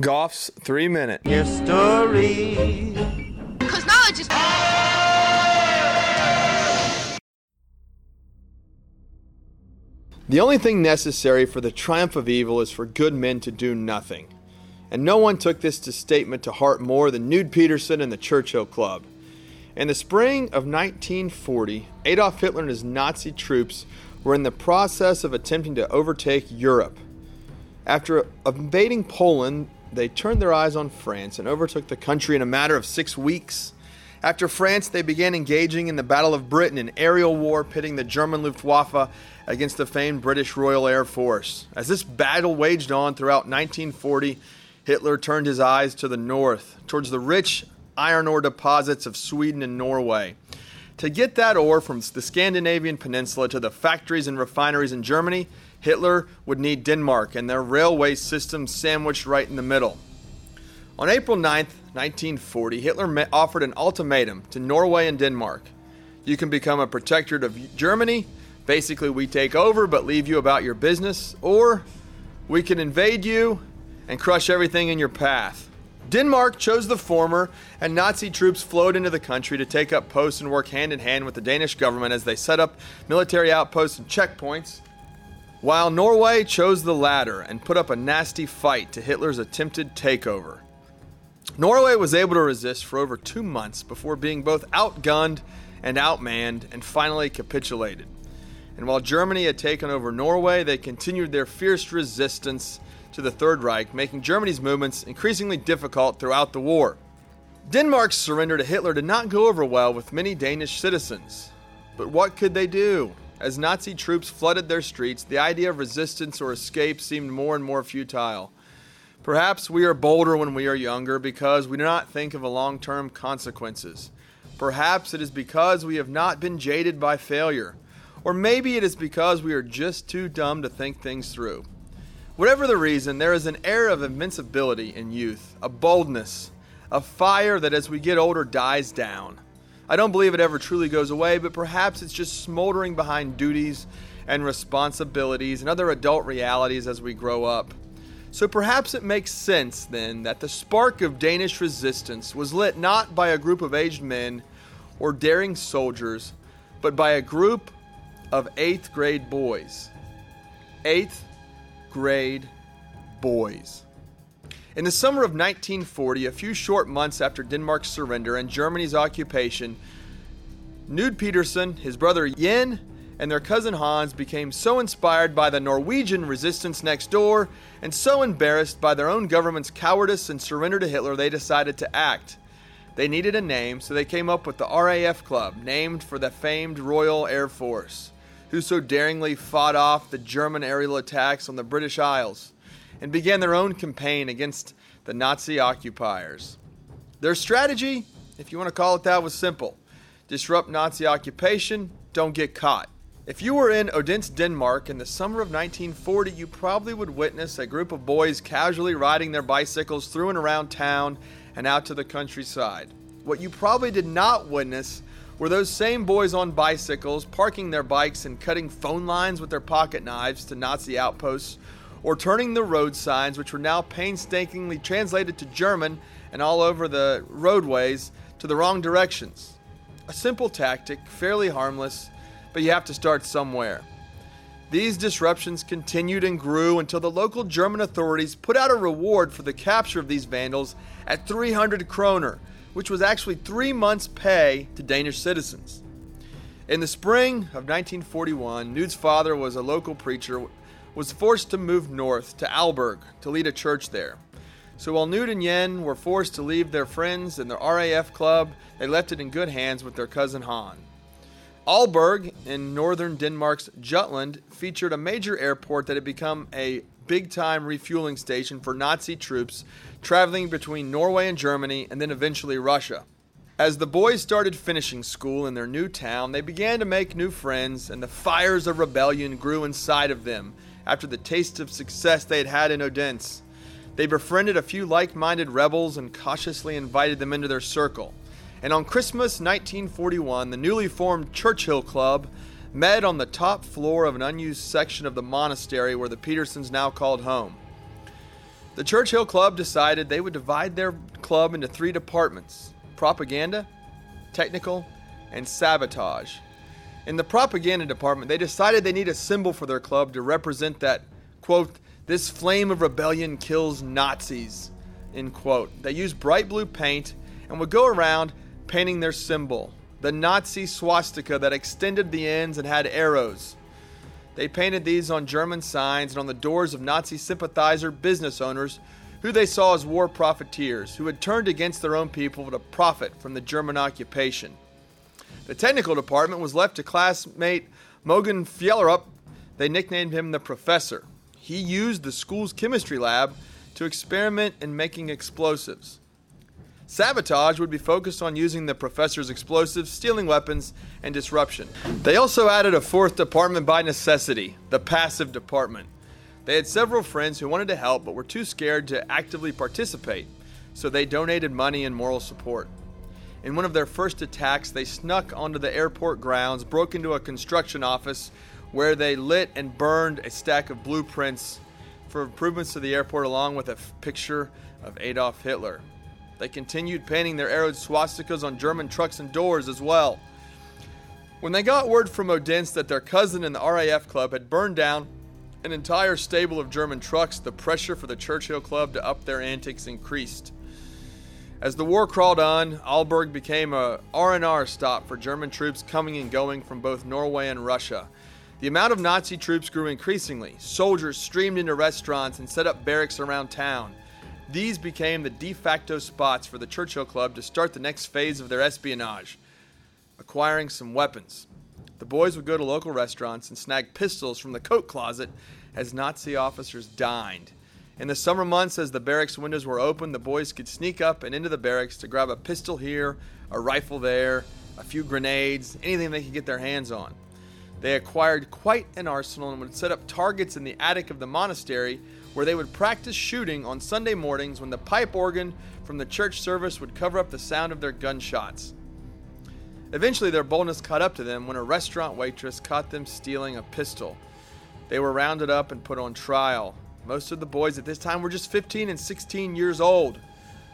Goff's three minute. history. Because knowledge is. The only thing necessary for the triumph of evil is for good men to do nothing. And no one took this to statement to heart more than Knud Pedersen and the Churchill Club. In the spring of 1940, Adolf Hitler and his Nazi troops were in the process of attempting to overtake Europe. After invading Poland, they turned their eyes on France and overtook the country in a matter of six weeks. After France, they began engaging in the Battle of Britain, an aerial war pitting the German Luftwaffe against the famed British Royal Air Force. As this battle waged on throughout 1940, Hitler turned his eyes to the north, towards the rich iron ore deposits of Sweden and Norway. To get that ore from the Scandinavian peninsula to the factories and refineries in Germany, Hitler would need Denmark and their railway system sandwiched right in the middle. On April 9th, 1940, Hitler offered an ultimatum to Norway and Denmark. You can become a protectorate of Germany, basically, we take over but leave you about your business, or we can invade you and crush everything in your path. Denmark chose the former, and Nazi troops flowed into the country to take up posts and work hand in hand with the Danish government as they set up military outposts and checkpoints while Norway chose the latter and put up a nasty fight to Hitler's attempted takeover. Norway was able to resist for over two months before being both outgunned and outmanned and finally capitulated. And while Germany had taken over Norway, they continued their fierce resistance to the Third Reich, making Germany's movements increasingly difficult throughout the war. Denmark's surrender to Hitler did not go over well with many Danish citizens. But what could they do? As Nazi troops flooded their streets, the idea of resistance or escape seemed more and more futile. Perhaps we are bolder when we are younger because we do not think of the long term consequences. Perhaps it is because we have not been jaded by failure. Or maybe it is because we are just too dumb to think things through. Whatever the reason, there is an air of invincibility in youth, a boldness, a fire that as we get older dies down. I don't believe it ever truly goes away, but perhaps it's just smoldering behind duties and responsibilities and other adult realities as we grow up. So perhaps it makes sense then that the spark of Danish resistance was lit not by a group of aged men or daring soldiers, but by a group of eighth grade boys. Eighth grade boys. In the summer of 1940, a few short months after Denmark's surrender and Germany's occupation, Knud Pedersen, his brother Yen, and their cousin Hans became so inspired by the Norwegian resistance next door and so embarrassed by their own government's cowardice and surrender to Hitler they decided to act. They needed a name, so they came up with the RAF Club, named for the famed Royal Air Force, who so daringly fought off the German aerial attacks on the British Isles and began their own campaign against the Nazi occupiers. Their strategy, if you want to call it that, was simple disrupt Nazi occupation, don't get caught. If you were in Odense, Denmark in the summer of 1940, you probably would witness a group of boys casually riding their bicycles through and around town and out to the countryside. What you probably did not witness were those same boys on bicycles parking their bikes and cutting phone lines with their pocket knives to Nazi outposts or turning the road signs, which were now painstakingly translated to German and all over the roadways, to the wrong directions. A simple tactic, fairly harmless, but you have to start somewhere. These disruptions continued and grew until the local German authorities put out a reward for the capture of these vandals at 300 kroner, which was actually three months' pay to Danish citizens. In the spring of 1941, Knud's father was a local preacher, was forced to move north to Aalborg to lead a church there. So while Knud and Yen were forced to leave their friends and their RAF club, they left it in good hands with their cousin Han. Aalborg in northern Denmark's Jutland featured a major airport that had become a big time refueling station for Nazi troops traveling between Norway and Germany and then eventually Russia. As the boys started finishing school in their new town, they began to make new friends, and the fires of rebellion grew inside of them after the taste of success they had had in Odense. They befriended a few like minded rebels and cautiously invited them into their circle. And on Christmas 1941, the newly formed Churchill Club met on the top floor of an unused section of the monastery where the Pedersens now called home. The Churchill Club decided they would divide their club into three departments propaganda, technical, and sabotage. In the propaganda department, they decided they need a symbol for their club to represent that, quote, this flame of rebellion kills Nazis, end quote. They used bright blue paint and would go around painting their symbol, the Nazi swastika that extended the ends and had arrows. They painted these on German signs and on the doors of Nazi sympathizer business owners who they saw as war profiteers who had turned against their own people to profit from the German occupation. The technical department was left to classmate Mogen Fjellerup. They nicknamed him the Professor. He used the school's chemistry lab to experiment in making explosives. Sabotage would be focused on using the professor's explosives, stealing weapons, and disruption. They also added a fourth department by necessity the passive department. They had several friends who wanted to help but were too scared to actively participate, so they donated money and moral support. In one of their first attacks, they snuck onto the airport grounds, broke into a construction office where they lit and burned a stack of blueprints for improvements to the airport along with a f- picture of Adolf Hitler. They continued painting their arrowed swastikas on German trucks and doors as well. When they got word from Odense that their cousin in the RAF club had burned down an entire stable of German trucks, the pressure for the Churchill Club to up their antics increased. As the war crawled on, Aalborg became a R&R stop for German troops coming and going from both Norway and Russia. The amount of Nazi troops grew increasingly. Soldiers streamed into restaurants and set up barracks around town. These became the de facto spots for the Churchill Club to start the next phase of their espionage, acquiring some weapons. The boys would go to local restaurants and snag pistols from the coat closet as Nazi officers dined. In the summer months, as the barracks windows were open, the boys could sneak up and into the barracks to grab a pistol here, a rifle there, a few grenades, anything they could get their hands on. They acquired quite an arsenal and would set up targets in the attic of the monastery where they would practice shooting on Sunday mornings when the pipe organ from the church service would cover up the sound of their gunshots. Eventually, their boldness caught up to them when a restaurant waitress caught them stealing a pistol. They were rounded up and put on trial. Most of the boys at this time were just 15 and 16 years old.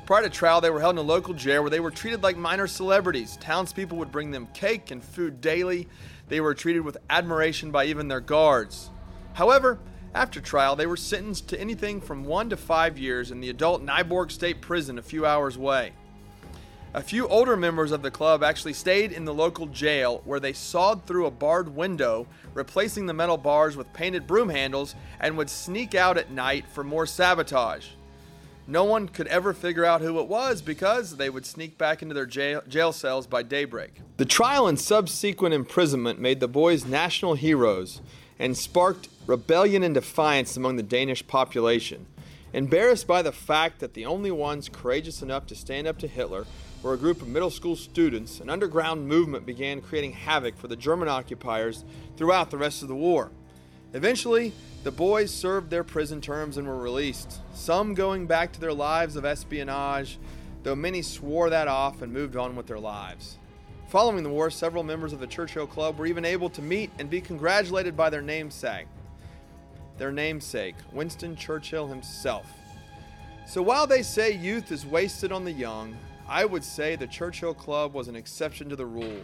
Prior to trial, they were held in a local jail where they were treated like minor celebrities. Townspeople would bring them cake and food daily. They were treated with admiration by even their guards. However, after trial, they were sentenced to anything from one to five years in the adult Nyborg State Prison a few hours away. A few older members of the club actually stayed in the local jail where they sawed through a barred window, replacing the metal bars with painted broom handles, and would sneak out at night for more sabotage. No one could ever figure out who it was because they would sneak back into their jail, jail cells by daybreak. The trial and subsequent imprisonment made the boys national heroes and sparked rebellion and defiance among the Danish population. Embarrassed by the fact that the only ones courageous enough to stand up to Hitler were a group of middle school students, an underground movement began creating havoc for the German occupiers throughout the rest of the war. Eventually, the boys served their prison terms and were released, some going back to their lives of espionage, though many swore that off and moved on with their lives. Following the war, several members of the Churchill Club were even able to meet and be congratulated by their namesake. Their namesake, Winston Churchill himself. So while they say youth is wasted on the young, I would say the Churchill Club was an exception to the rule.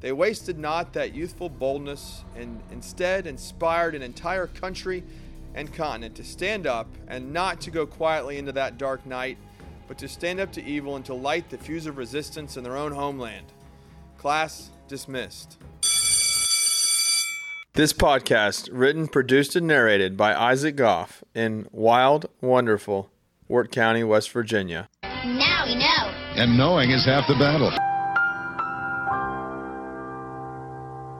They wasted not that youthful boldness and instead inspired an entire country and continent to stand up and not to go quietly into that dark night, but to stand up to evil and to light the fuse of resistance in their own homeland. Class dismissed. This podcast, written, produced, and narrated by Isaac Goff in Wild, Wonderful, Wirt County, West Virginia. Now we know. And knowing is half the battle.